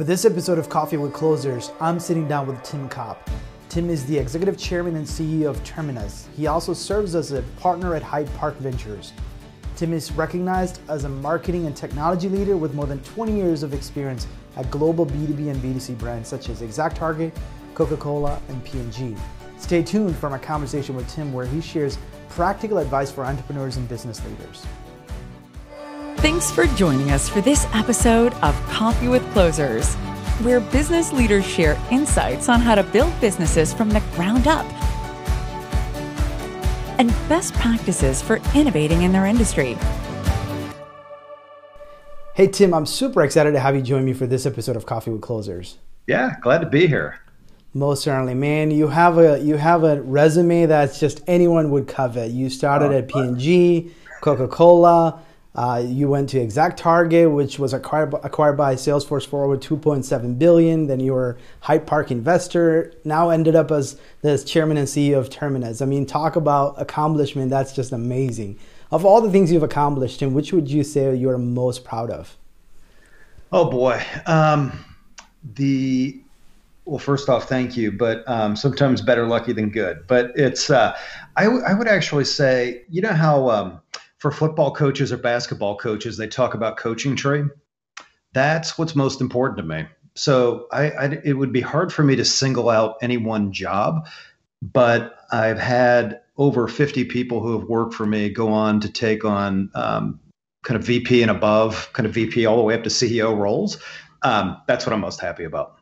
For this episode of Coffee with Closers, I'm sitting down with Tim Kopp. Tim is the executive chairman and CEO of Terminus. He also serves as a partner at Hyde Park Ventures. Tim is recognized as a marketing and technology leader with more than 20 years of experience at global B2B and B2C brands such as ExactTarget, Coca-Cola, and P&G. Stay tuned for my conversation with Tim where he shares practical advice for entrepreneurs and business leaders. Thanks for joining us for this episode of Coffee with Closers, where business leaders share insights on how to build businesses from the ground up and best practices for innovating in their industry. Hey, Tim, I'm super excited to have you join me for this episode of Coffee with Closers. Yeah, glad to be here. Most certainly, man. You have a you have a resume that's just anyone would covet. You started oh, at P&G, Coca-Cola, uh, you went to ExactTarget, which was acquired, acquired by Salesforce for over 2.7 billion. Then you were Hyde Park investor. Now ended up as the chairman and CEO of Terminus. I mean, talk about accomplishment. That's just amazing. Of all the things you've accomplished, and which would you say you're most proud of? Oh boy, um, the well, first off, thank you. But um, sometimes better lucky than good. But it's uh, I, w- I would actually say, you know how. Um, for football coaches or basketball coaches, they talk about coaching tree. That's what's most important to me. So I, I, it would be hard for me to single out any one job, but I've had over 50 people who have worked for me go on to take on um, kind of VP and above, kind of VP all the way up to CEO roles. Um, that's what I'm most happy about.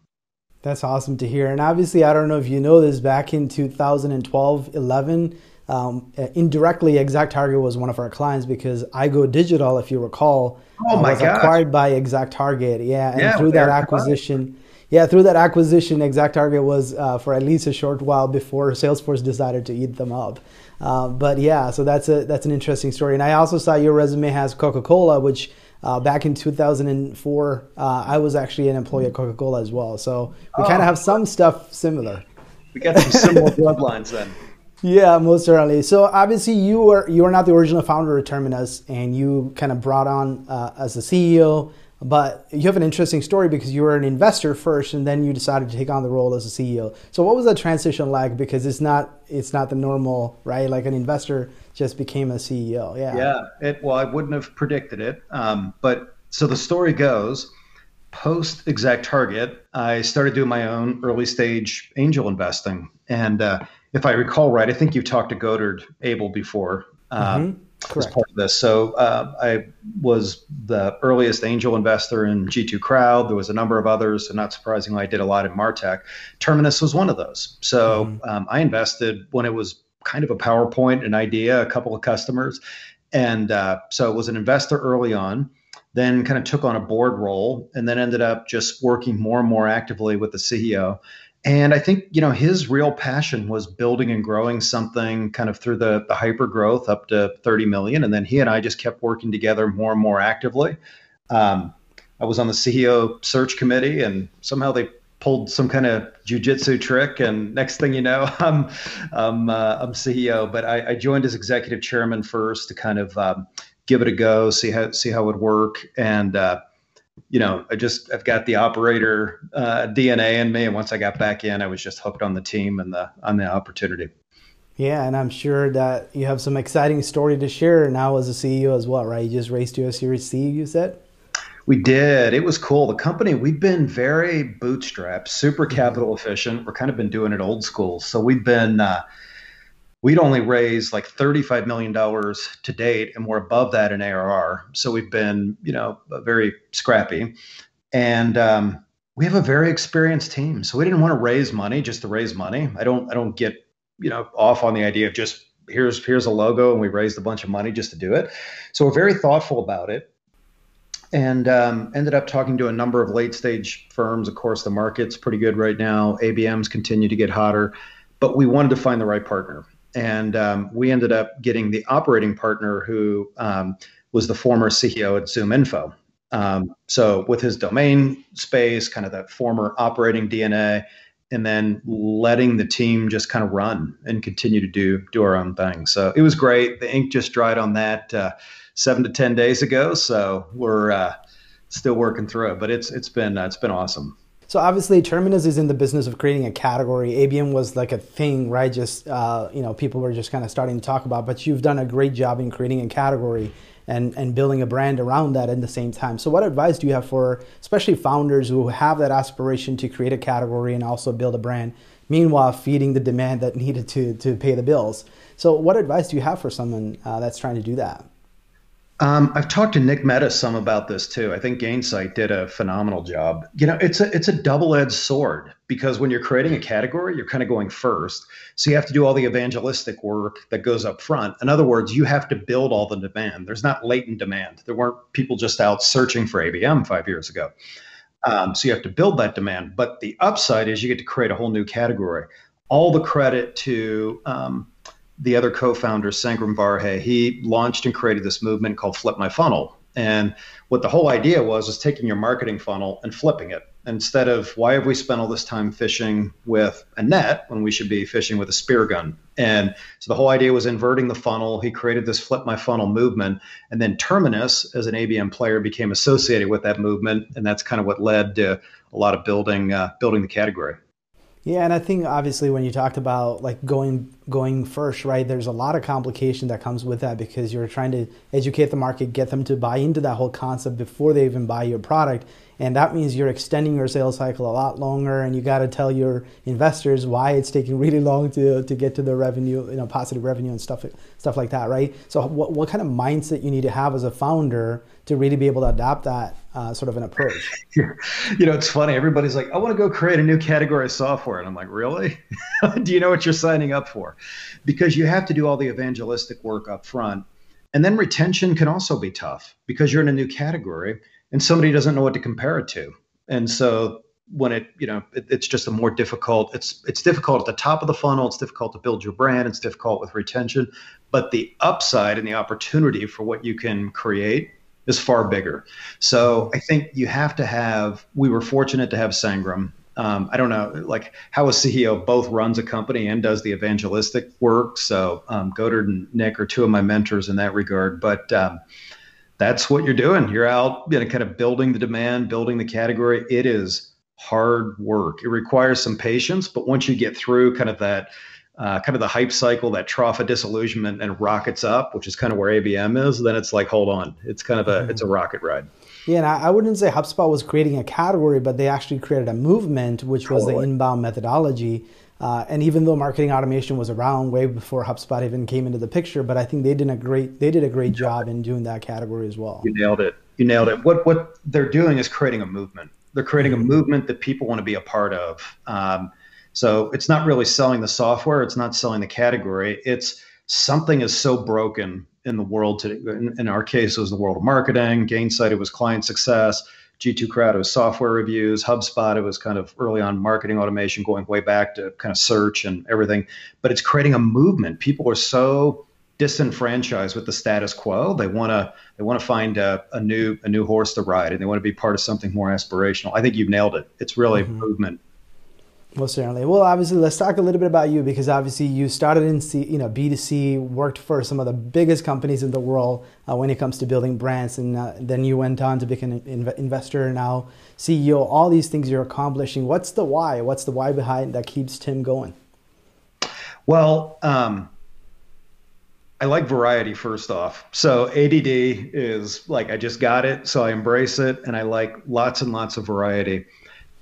That's awesome to hear. And obviously, I don't know if you know this, back in 2012, 11, um, indirectly, ExactTarget was one of our clients because iGo Digital, if you recall, oh uh, was gosh. acquired by ExactTarget. Yeah, and yeah, through that acquisition, yeah, through that acquisition, ExactTarget was uh, for at least a short while before Salesforce decided to eat them up. Uh, but yeah, so that's a that's an interesting story. And I also saw your resume has Coca Cola, which uh, back in 2004, uh, I was actually an employee at Coca Cola as well. So we oh. kind of have some stuff similar. We got some similar bloodlines then. Yeah, most certainly. So obviously, you were you are not the original founder of Terminus, and you kind of brought on uh, as a CEO. But you have an interesting story because you were an investor first, and then you decided to take on the role as a CEO. So what was that transition like? Because it's not it's not the normal right. Like an investor just became a CEO. Yeah. Yeah. It, well, I wouldn't have predicted it. Um, but so the story goes. Post ExactTarget, I started doing my own early stage angel investing, and uh, if I recall right, I think you've talked to Godard Abel before. Uh, mm-hmm. As part of this, so uh, I was the earliest angel investor in G2 Crowd. There was a number of others, and not surprisingly, I did a lot in Martech. Terminus was one of those. So mm-hmm. um, I invested when it was kind of a PowerPoint, an idea, a couple of customers, and uh, so it was an investor early on then kind of took on a board role and then ended up just working more and more actively with the CEO. And I think, you know, his real passion was building and growing something kind of through the, the hyper growth up to 30 million. And then he and I just kept working together more and more actively. Um, I was on the CEO search committee and somehow they pulled some kind of jujitsu trick. And next thing you know, I'm, I'm, uh, I'm CEO, but I, I, joined as executive chairman first to kind of um, give it a go, see how, see how it would work. And, uh, you know, I just I've got the operator uh, DNA in me, and once I got back in, I was just hooked on the team and the on the opportunity. Yeah, and I'm sure that you have some exciting story to share now as a CEO as well, right? You just raised to a Series C, you said. We did. It was cool. The company, we've been very bootstrapped, super capital efficient. We're kind of been doing it old school. So we've been uh, we'd only raised like $35 million to date and we're above that in arr so we've been you know very scrappy. And um, we have a very experienced team so we didn't want to raise money just to raise money. I don't i don't get you know off on the idea of just here's here's a logo and we raised a bunch of money just to do it. So we're very thoughtful about it and um, ended up talking to a number of late stage firms. Of course the market's pretty good right now. Abms continue to get hotter but we wanted to find the right partner and um, we ended up getting the operating partner who um, was the former CEO at ZoomInfo. Um, so with his domain space, kind of that former operating DNA, and then letting the team just kind of run and continue to do do our own thing. So it was great. The ink just dried on that uh, seven to ten days ago. So we're uh, still working through it, but it's it's been uh, it's been awesome. So obviously, Terminus is in the business of creating a category. ABM was like a thing, right? Just uh, you know, people were just kind of starting to talk about. But you've done a great job in creating a category and and building a brand around that at the same time. So, what advice do you have for especially founders who have that aspiration to create a category and also build a brand? Meanwhile, feeding the demand that needed to to pay the bills. So, what advice do you have for someone uh, that's trying to do that? Um, I've talked to Nick Mehta some about this too. I think Gainsight did a phenomenal job. You know, it's a it's a double edged sword because when you're creating a category, you're kind of going first, so you have to do all the evangelistic work that goes up front. In other words, you have to build all the demand. There's not latent demand. There weren't people just out searching for ABM five years ago. Um, so you have to build that demand. But the upside is you get to create a whole new category. All the credit to um, the other co-founder, Sangram Vajre, he launched and created this movement called Flip My Funnel. And what the whole idea was was taking your marketing funnel and flipping it. Instead of why have we spent all this time fishing with a net when we should be fishing with a spear gun? And so the whole idea was inverting the funnel. He created this flip my funnel movement. And then Terminus, as an ABM player, became associated with that movement. And that's kind of what led to a lot of building uh, building the category. Yeah, and I think obviously when you talked about like going going first, right? There's a lot of complication that comes with that because you're trying to educate the market, get them to buy into that whole concept before they even buy your product and that means you're extending your sales cycle a lot longer and you got to tell your investors why it's taking really long to, to get to the revenue you know positive revenue and stuff stuff like that right so what, what kind of mindset you need to have as a founder to really be able to adopt that uh, sort of an approach. You know it's funny. Everybody's like i want to go create a new category of software. And i'm like really? Do you know what you're signing up for? Because you have to do all the evangelistic work up front. And then retention can also be tough because you're in a new category and somebody doesn't know what to compare it to. And so when it, you know, it, it's just a more difficult, it's it's difficult at the top of the funnel, it's difficult to build your brand, it's difficult with retention, but the upside and the opportunity for what you can create is far bigger. So I think you have to have, we were fortunate to have Sangram. Um, I don't know, like how a CEO both runs a company and does the evangelistic work. So um, Godard and Nick are two of my mentors in that regard. But um, that's what you're doing. You're out, you know, kind of building the demand, building the category. It is hard work. It requires some patience, but once you get through kind of that, uh, kind of the hype cycle, that trough of disillusionment, and rockets up, which is kind of where ABM is, then it's like, hold on, it's kind of a, mm-hmm. it's a rocket ride. Yeah, and I, wouldn't say HubSpot was creating a category, but they actually created a movement, which was totally. the inbound methodology uh, and even though marketing automation was around way before HubSpot even came into the picture, but I think they did a great they did a great job in doing that category as well. You nailed it. You nailed it. What what they're doing is creating a movement. They're creating a mm-hmm. movement that people want to be a part of. Um, so it's not really selling the software. It's not selling the category. It's something is so broken in the world today. In, in our case, it was the world of marketing. Gainsight, it was client success. G2 Crowd, it was software reviews. HubSpot, it was kind of early on marketing automation, going way back to kind of search and everything. But it's creating a movement. People are so disenfranchised with the status quo. They want to they want to find a, a, new a new horse to ride, and they want to be part of something more aspirational. I think you've nailed it. It's really mm-hmm. movement most certainly. Well, obviously, let's talk a little bit about you because obviously you started in C, you know B2C, worked for some of the biggest companies in the world uh, when it comes to building brands, and uh, then you went on to become an inv- investor, and now CEO. All these things you're accomplishing. What's the why? What's the why behind that keeps Tim going? Well, um, I like variety first off. So ADD is like I just got it, so I embrace it, and I like lots and lots of variety.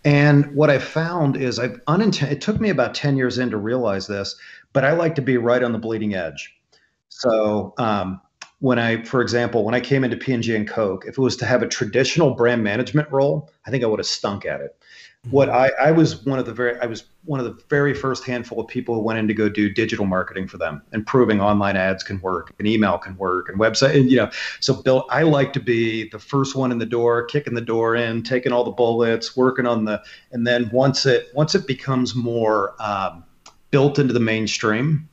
And what I found is I've uninten- it took me about 10 years in to realize this, but I like to be right on the bleeding edge. So um, when I, for example, when I came into P&G and Coke, if it was to have a traditional brand management role, I think I would have stunk at it what I, I was one of the very I was one of the very first handful of people who went in to go do digital marketing for them and proving online ads can work and email can work and website and you know so Bill I like to be the first one in the door kicking the door in taking all the bullets working on the and then once it once it becomes more um, built into the mainstream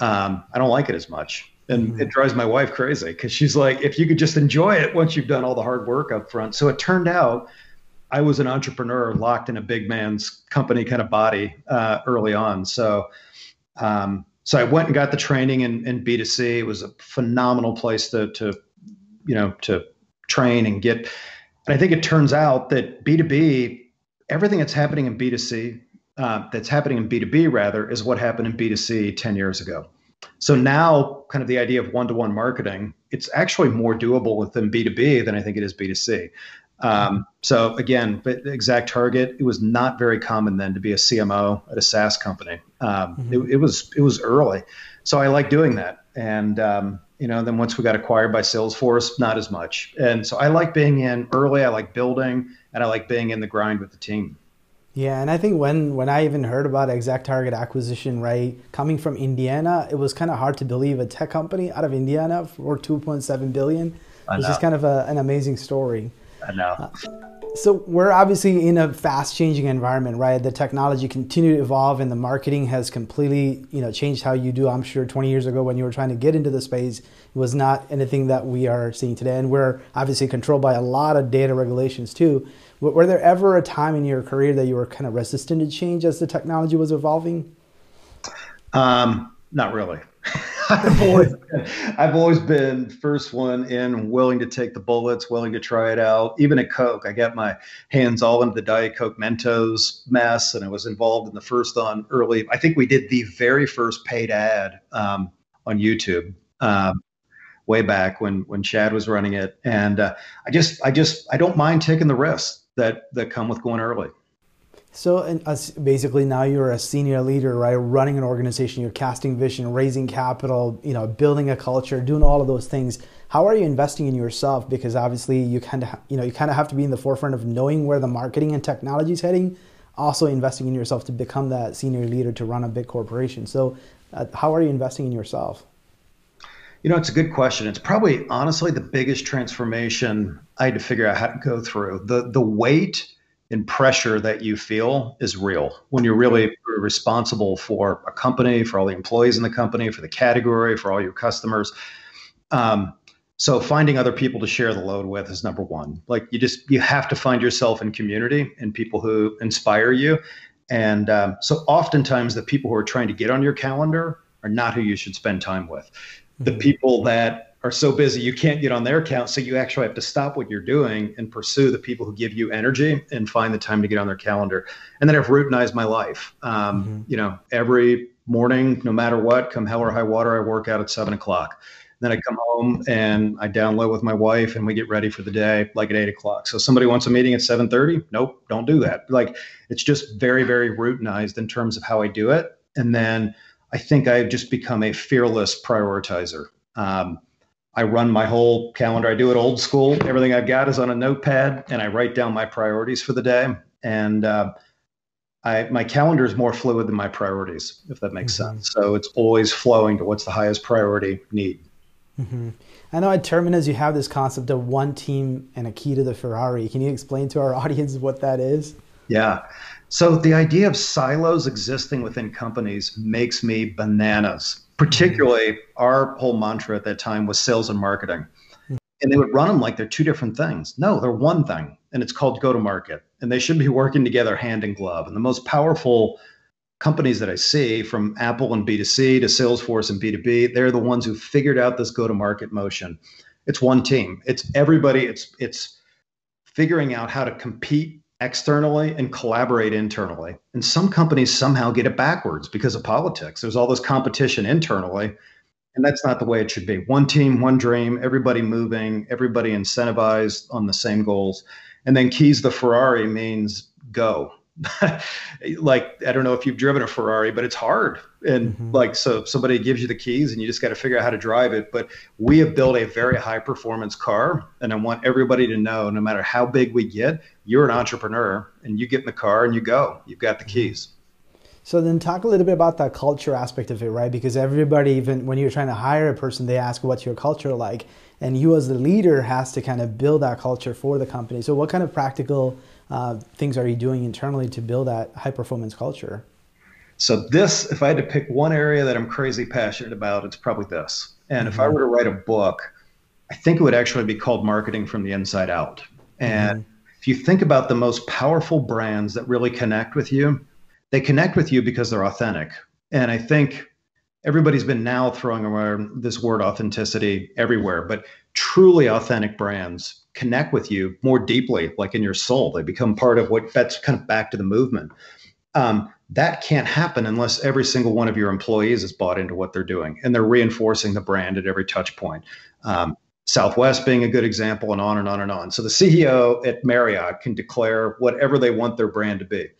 um, I don't like it as much and mm-hmm. it drives my wife crazy because she's like if you could just enjoy it once you've done all the hard work up front so it turned out I was an entrepreneur locked in a big man's company kind of body uh, early on. So, um, so I went and got the training in, in B2C. It was a phenomenal place to, to, you know, to train and get. And I think it turns out that B2B, everything that's happening in B2C, uh, that's happening in B2B rather, is what happened in B2C 10 years ago. So now, kind of the idea of one to one marketing, it's actually more doable within B2B than I think it is B2C. Um, so again, but ExactTarget, it was not very common then to be a CMO at a SaaS company. Um, mm-hmm. it, it, was it was early, so I like doing that. And um, you know, then once we got acquired by Salesforce, not as much. And so I like being in early. I like building, and I like being in the grind with the team. Yeah, and I think when when I even heard about ExactTarget acquisition, right, coming from Indiana, it was kind of hard to believe a tech company out of Indiana for 2.7 billion. It's just kind of a, an amazing story. I know. Uh, so we're obviously in a fast changing environment, right? The technology continued to evolve and the marketing has completely, you know, changed how you do. I'm sure 20 years ago when you were trying to get into the space, it was not anything that we are seeing today. And we're obviously controlled by a lot of data regulations too. Were there ever a time in your career that you were kind of resistant to change as the technology was evolving? Um, not really. I've, always been, I've always been first one in, willing to take the bullets, willing to try it out. Even at Coke, I got my hands all into the Diet Coke Mentos mess, and I was involved in the first on early. I think we did the very first paid ad um, on YouTube. Um, way back when when Chad was running it, and uh, I just I just I don't mind taking the risks that that come with going early. So, and, uh, basically, now you're a senior leader, right? Running an organization, you're casting vision, raising capital, you know, building a culture, doing all of those things. How are you investing in yourself? Because obviously, you kind of, you know, you kind of have to be in the forefront of knowing where the marketing and technology is heading. Also, investing in yourself to become that senior leader to run a big corporation. So, uh, how are you investing in yourself? You know, it's a good question. It's probably honestly the biggest transformation I had to figure out how to go through. The the weight and pressure that you feel is real when you're really responsible for a company, for all the employees in the company, for the category, for all your customers. Um, so finding other people to share the load with is number one. Like you just you have to find yourself in community and people who inspire you. And um, so oftentimes the people who are trying to get on your calendar are not who you should spend time with the mm-hmm. people that are so busy you can't get on their account so you actually have to stop what you're doing and pursue the people who give you energy and find the time to get on their calendar and then i've routinized my life um, mm-hmm. you know every morning no matter what come hell or high water i work out at seven o'clock then I come home and I download with my wife and we get ready for the day like at eight o'clock. So somebody wants a meeting at 7:30. Nope, don't do that. Like it's just very, very routinized in terms of how I do it. And then I think I've just become a fearless prioritizer. Um, I run my whole calendar. I do it old school. Everything I've got is on a notepad, and I write down my priorities for the day. And uh, I, my calendar is more fluid than my priorities, if that makes mm-hmm. sense. So it's always flowing to what's the highest priority need. Mm-hmm. I know at Terminus you have this concept of one team and a key to the Ferrari. Can you explain to our audience what that is? Yeah. So the idea of silos existing within companies makes me bananas. Particularly, mm-hmm. our whole mantra at that time was sales and marketing. Mm-hmm. And they would run them like they're two different things. No, they're one thing, and it's called go to market. And they should be working together hand in glove. And the most powerful companies that I see, from Apple and B2C to Salesforce and B2B, they're the ones who figured out this go to market motion. It's one team. It's everybody. It's it's figuring out how to compete externally and collaborate internally. And some companies somehow get it backwards because of politics. There's all this competition internally, and that's not the way it should be. One team, one dream, everybody moving, everybody incentivized on the same goals. And then keys the Ferrari means go. like I don't know if you've driven a Ferrari, but it's hard. And mm-hmm. like so somebody gives you the keys and you just got to figure out how to drive it. But we have built a very high performance car and I want everybody to know no matter how big we get, you're an entrepreneur and you get in the car and you go. You've got the mm-hmm. keys. So then talk a little bit about that culture aspect of it, right? Because everybody even when you're trying to hire a person, they ask what's your culture like? And you as the leader has to kind of build that culture for the company. So what kind of practical uh, things are you doing internally to build that high performance culture? So this, if I had to pick one area that I'm crazy passionate about, it's probably this. And mm-hmm. if I mm-hmm. were to write a book, I think it would actually be called Marketing from the Inside Out. And mm-hmm. if you think about the most powerful brands that really connect with you, they connect with you because they're authentic. And I think everybody's been now throwing around this word authenticity everywhere, but truly authentic brands connect with you more deeply, like in your soul. They become part of what that's kind of back to the movement. Um, that can't happen unless every single one of your employees is bought into what they're doing and they're reinforcing the brand at every touch point. Um, Southwest being a good example, and on and on and on. So the CEO at Marriott can declare whatever they want their brand to be.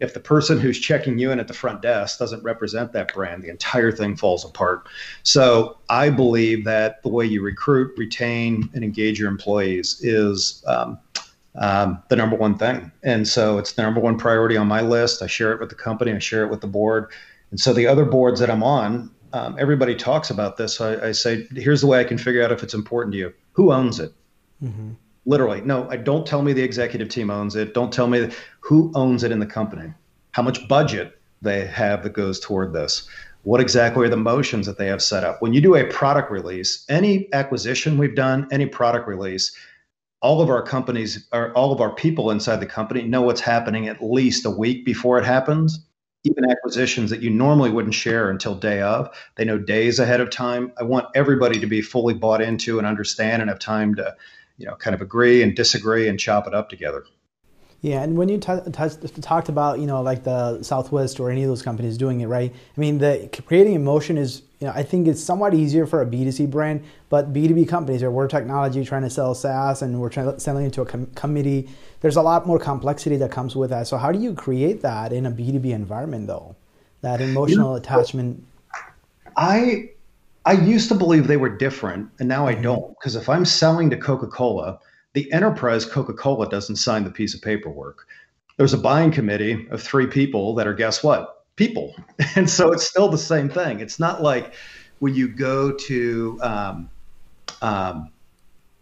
If the person who's checking you in at the front desk doesn't represent that brand, the entire thing falls apart. So I believe that the way you recruit, retain, and engage your employees is um, um, the number one thing. And so it's the number one priority on my list. I share it with the company, I share it with the board. And so the other boards that I'm on, um, everybody talks about this. I, I, say, here's the way I can figure out if it's important to you. Who owns it? Mm-hmm. Literally, no. I don't tell me the executive team owns it. Don't tell me who owns it in the company. How much budget they have that goes toward this. What exactly are the motions that they have set up? When you do a product release, any acquisition we've done, any product release, all of our companies or all of our people inside the company know what's happening at least a week before it happens even acquisitions that you normally wouldn't share until day of. They know days ahead of time. I want everybody to be fully bought into and understand and have time to, you know, kind of agree and disagree and chop it up together. Yeah, and when you t- t- talked about, you know, like the Southwest or any of those companies doing it, right? I mean, the creating emotion is, you know, I think it's somewhat easier for a B2C brand, but B2B companies are we're technology trying to sell SaaS and we're trying to selling into a com- committee there's a lot more complexity that comes with that. So how do you create that in a B2B environment though? That emotional attachment. I I used to believe they were different and now I don't because if I'm selling to Coca-Cola, the enterprise Coca-Cola doesn't sign the piece of paperwork. There's a buying committee of three people that are guess what? People. And so it's still the same thing. It's not like when you go to um, um,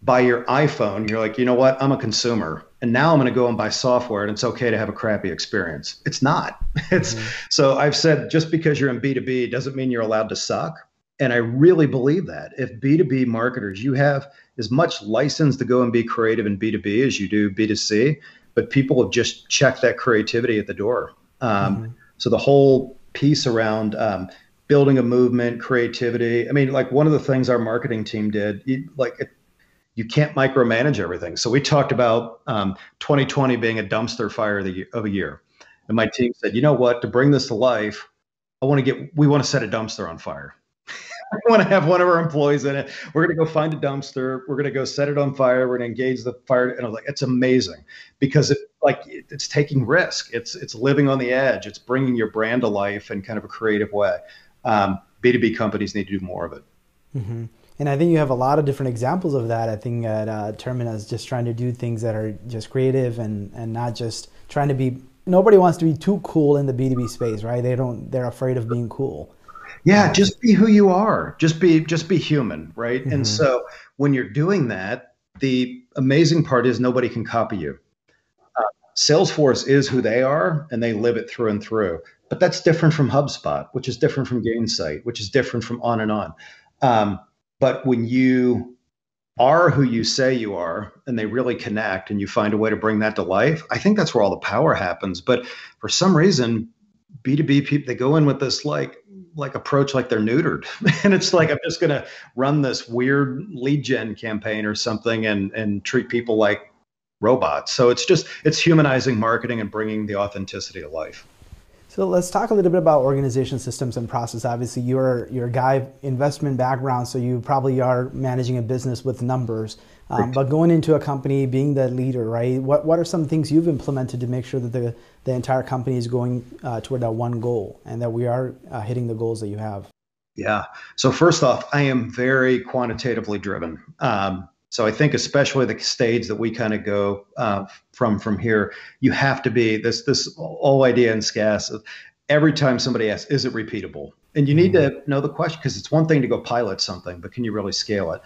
buy your iPhone, you're like, you know what? I'm a consumer and now I'm going to go and buy software and it's okay to have a crappy experience. It's not. It's mm-hmm. so I've said just because you're in B2B doesn't mean you're allowed to suck. And I really believe that. If B2B marketers, you have as much license to go and be creative in B2B as you do B2C, but people have just checked that creativity at the door. Um, mm-hmm. So the whole piece around um, building a movement, creativity. I mean, like one of the things our marketing team did, you, like it, you can't micromanage everything. So we talked about um, 2020 being a dumpster fire of, the, of a year. And my team said, you know what, to bring this to life, I want to get, we want to set a dumpster on fire. We want to have one of our employees in it. We're going to go find a dumpster. We're going to go set it on fire. We're going to engage the fire. And I was like, it's amazing because it like it's taking risk. It's it's living on the edge. It's bringing your brand to life in kind of a creative way. Um, B2B companies need to do more of it. Mm-hmm. And I think you have a lot of different examples of that. I think at uh, Terminus, just trying to do things that are just creative and, and not just trying to be. Nobody wants to be too cool in the B two B space, right? They don't. They're afraid of being cool. Yeah, just be who you are. Just be just be human, right? Mm-hmm. And so when you're doing that, the amazing part is nobody can copy you. Uh, Salesforce is who they are, and they live it through and through. But that's different from HubSpot, which is different from Gainsight, which is different from on and on. Um, but when you are who you say you are and they really connect and you find a way to bring that to life, I think that's where all the power happens. But for some reason, B2B people they go in with this like like approach like they're neutered. and it's like I'm just gonna run this weird lead gen campaign or something and and treat people like robots. So it's just it's humanizing marketing and bringing the authenticity to life. So let's talk a little bit about organization systems and process. Obviously, you're you're a guy investment background, so you probably are managing a business with numbers. Um, but going into a company, being the leader, right? What what are some things you've implemented to make sure that the the entire company is going uh, toward that one goal and that we are uh, hitting the goals that you have? Yeah. So first off, I am very quantitatively driven. Um, so I think, especially the stage that we kind of go uh, from from here, you have to be this this whole idea in SCAS. Every time somebody asks, "Is it repeatable?" and you need mm-hmm. to know the question because it's one thing to go pilot something, but can you really scale it?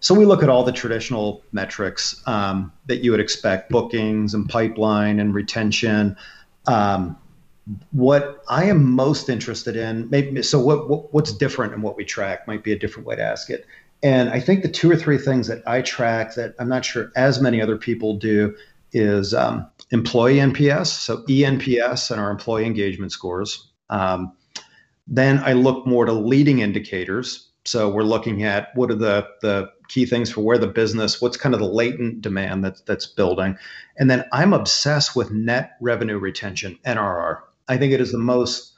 So we look at all the traditional metrics um, that you would expect: bookings and pipeline and retention. Um, what I am most interested in, maybe so what, what what's different in what we track might be a different way to ask it and I think the two or three things that I track that I'm not sure as many other people do is um, employee NPS, so eNPS and our employee engagement scores. Um, Then I look more to leading indicators. So we're looking at what are the the key things for where the business, what's kind of the latent demand that's that's building. And then I'm obsessed with net revenue retention, NRR. I think it is the most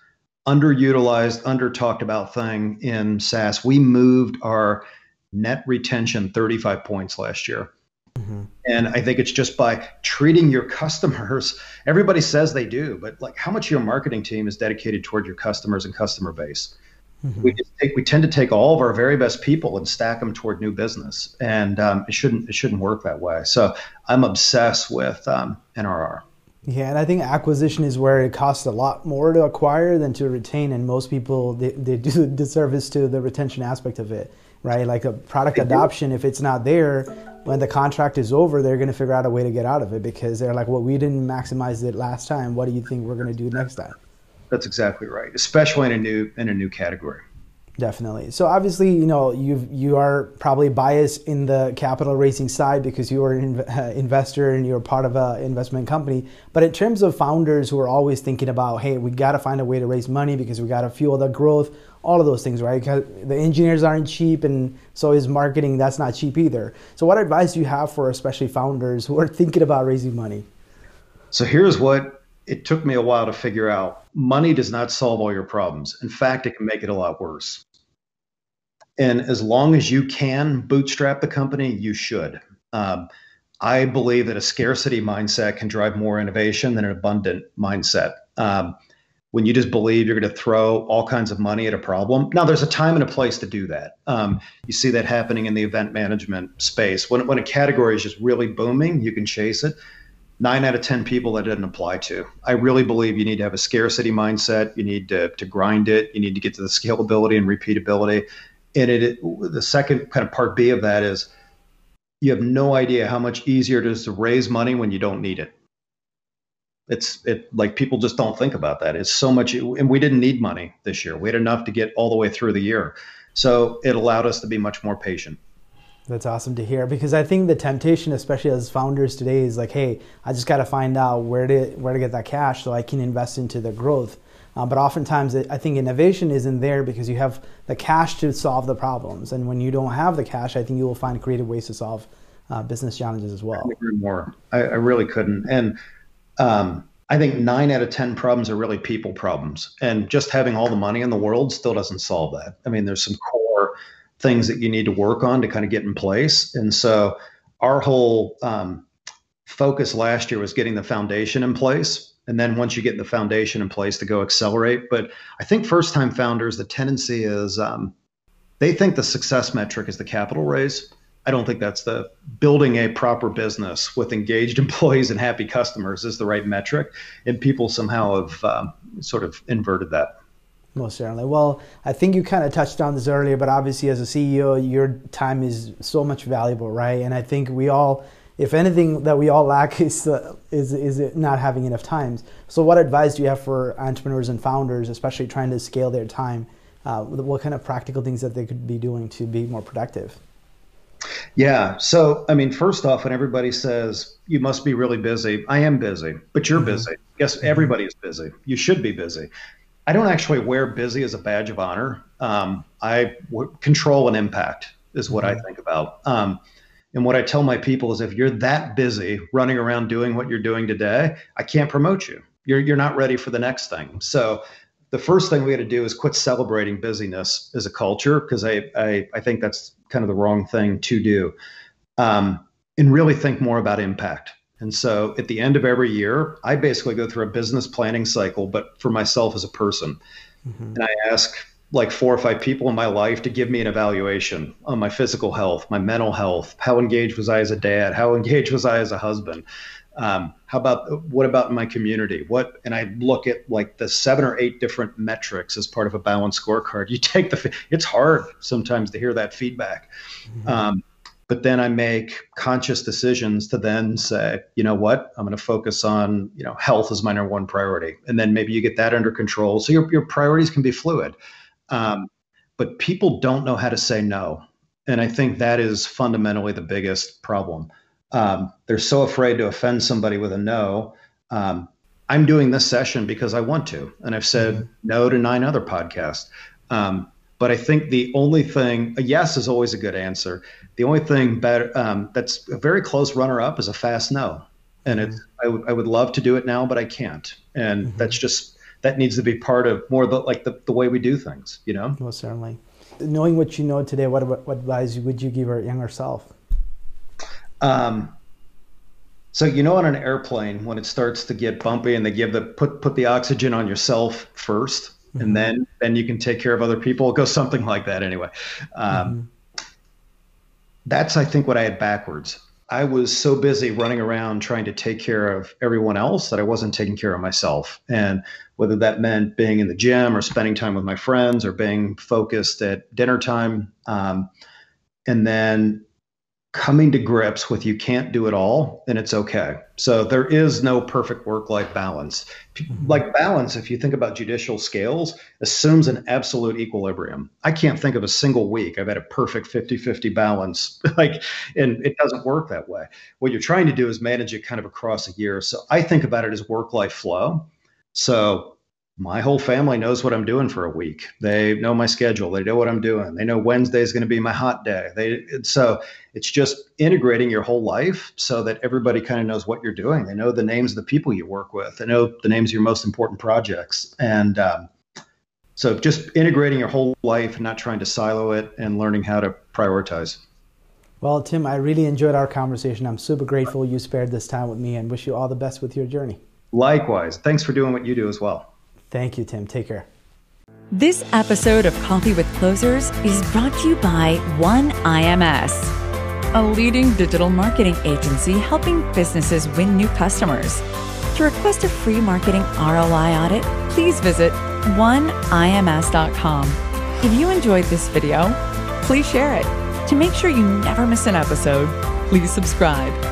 underutilized, under talked about thing in SaaS. We moved our net retention 35 points last year. Mm-hmm. And I think it's just by treating your customers. Everybody says they do, but like how much of your marketing team is dedicated toward your customers and customer base? Mm-hmm. We take, we tend to take all of our very best people and stack them toward new business, and um, it shouldn't it shouldn't work that way. So I'm obsessed with um, NRR. Yeah, and I think acquisition is where it costs a lot more to acquire than to retain, and most people they, they do disservice to the retention aspect of it, right? Like a product adoption, if it's not there, when the contract is over, they're going to figure out a way to get out of it because they're like, well, we didn't maximize it last time. What do you think we're going to do next time? That's exactly right, especially in a new in a new category. Definitely. So obviously, you know, you you are probably biased in the capital raising side because you are an uh, investor and you're part of an investment company. But in terms of founders who are always thinking about, hey, we got to find a way to raise money because we got to fuel the growth, all of those things, right? Because the engineers aren't cheap, and so is marketing. That's not cheap either. So, what advice do you have for especially founders who are thinking about raising money? So here's what it took me a while to figure out money does not solve all your problems. In fact, it can make it a lot worse. And as long as you can bootstrap the company, you should. Um, I believe that a scarcity mindset can drive more innovation than an abundant mindset. Um, when you just believe you're going to throw all kinds of money at a problem. Now, there's a time and a place to do that. Um, you see that happening in the event management space. When, when a category is just really booming, you can chase it nine out of 10 people that didn't apply to. I really believe you need to have a scarcity mindset. You need to, to grind it. You need to get to the scalability and repeatability. And it, it, the second kind of part B of that is you have no idea how much easier it is to raise money when you don't need it. It's it like people just don't think about that. It's so much, and we didn't need money this year. We had enough to get all the way through the year. So it allowed us to be much more patient. That's awesome to hear because I think the temptation, especially as founders today, is like, hey, I just got to find out where to where to get that cash so I can invest into the growth. Uh, but oftentimes, I think innovation isn't there because you have the cash to solve the problems, and when you don't have the cash, I think you will find creative ways to solve uh, business challenges as well. I more. I, I, really couldn't, and um, I think nine out of ten problems are really people problems, and just having all the money in the world still doesn't solve that. I mean, there's some core things that you need to work on to kind of get in place. And so our whole um, focus last year was getting the foundation in place. And then once you get the foundation in place to go accelerate. But I think first time founders, the tendency is um, they think the success metric is the capital raise. I don't think that's the building a proper business with engaged employees and happy customers is the right metric. And people somehow have um, sort of inverted that. Most certainly. Well, I think you kind of touched on this earlier, but obviously, as a CEO, your time is so much valuable, right? And I think we all, if anything, that we all lack is uh, is is not having enough times. So, what advice do you have for entrepreneurs and founders, especially trying to scale their time? Uh, what kind of practical things that they could be doing to be more productive? Yeah. So, I mean, first off, when everybody says you must be really busy, I am busy, but you're mm-hmm. busy. Yes, everybody is busy. You should be busy. I don't actually wear busy as a badge of honor. Um, I w- control and impact is what mm-hmm. I think about. Um, and what I tell my people is if you're that busy running around doing what you're doing today, I can't promote you. You're, you're not ready for the next thing. So the first thing we got to do is quit celebrating busyness as a culture because I, I, I, think that's kind of the wrong thing to do. Um, and really think more about impact. And so at the end of every year, I basically go through a business planning cycle, but for myself as a person. Mm-hmm. And I ask like four or five people in my life to give me an evaluation on my physical health, my mental health. How engaged was I as a dad? How engaged was I as a husband? Um, how about what about my community? What and I look at like the seven or eight different metrics as part of a balanced scorecard. You take the it's hard sometimes to hear that feedback. Mm-hmm. Um, but then I make conscious decisions to then say, you know what, I'm going to focus on, you know, health as my number one priority. And then maybe you get that under control. So your, your priorities can be fluid. Um, but people don't know how to say no. And I think that is fundamentally the biggest problem. Um, they're so afraid to offend somebody with a no. Um, I'm doing this session because I want to, and I've said mm-hmm. no to nine other podcasts. Um, but I think the only thing, a yes is always a good answer. The only thing better um, that's a very close runner up is a fast no. And mm-hmm. I, w- I would love to do it now, but I can't. And mm-hmm. that's just, that needs to be part of more the, like the, the way we do things, you know? Well, certainly. Knowing what you know today, what, what advice would you give our younger self? Um, so you know, on an airplane, when it starts to get bumpy and they give the put put the oxygen on yourself 1st mm-hmm. and then then you can take care of other people. It goes something like that anyway. Um, mm-hmm. That's I think what I had backwards. I was so busy running around trying to take care of everyone else that I wasn't taking care of myself. And whether that meant being in the gym or spending time with my friends or being focused at dinner time. Um, and then coming to grips with you can't do it all and it's okay. So there is no perfect work life balance. Like balance, if you think about judicial scales, assumes an absolute equilibrium. I can't think of a single week I've had a perfect 50 50 balance. like, and it doesn't work that way. What you're trying to do is manage it kind of across a year. So I think about it as work life flow. So my whole family knows what I'm doing for a week. They know my schedule. They know what I'm doing. They know Wednesday is going to be my hot day. They so it's just integrating your whole life so that everybody kind of knows what you're doing. They know the names of the people you work with. They know the names of your most important projects, and um, so just integrating your whole life and not trying to silo it and learning how to prioritize. Well, Tim, I really enjoyed our conversation. I'm super grateful you spared this time with me, and wish you all the best with your journey. Likewise. Thanks for doing what you do as well. Thank you, Tim. Take care. This episode of Coffee with Closers is brought to you by One IMS, a leading digital marketing agency helping businesses win new customers. To request a free marketing ROI audit, please visit oneims.com. If you enjoyed this video, please share it. To make sure you never miss an episode, please subscribe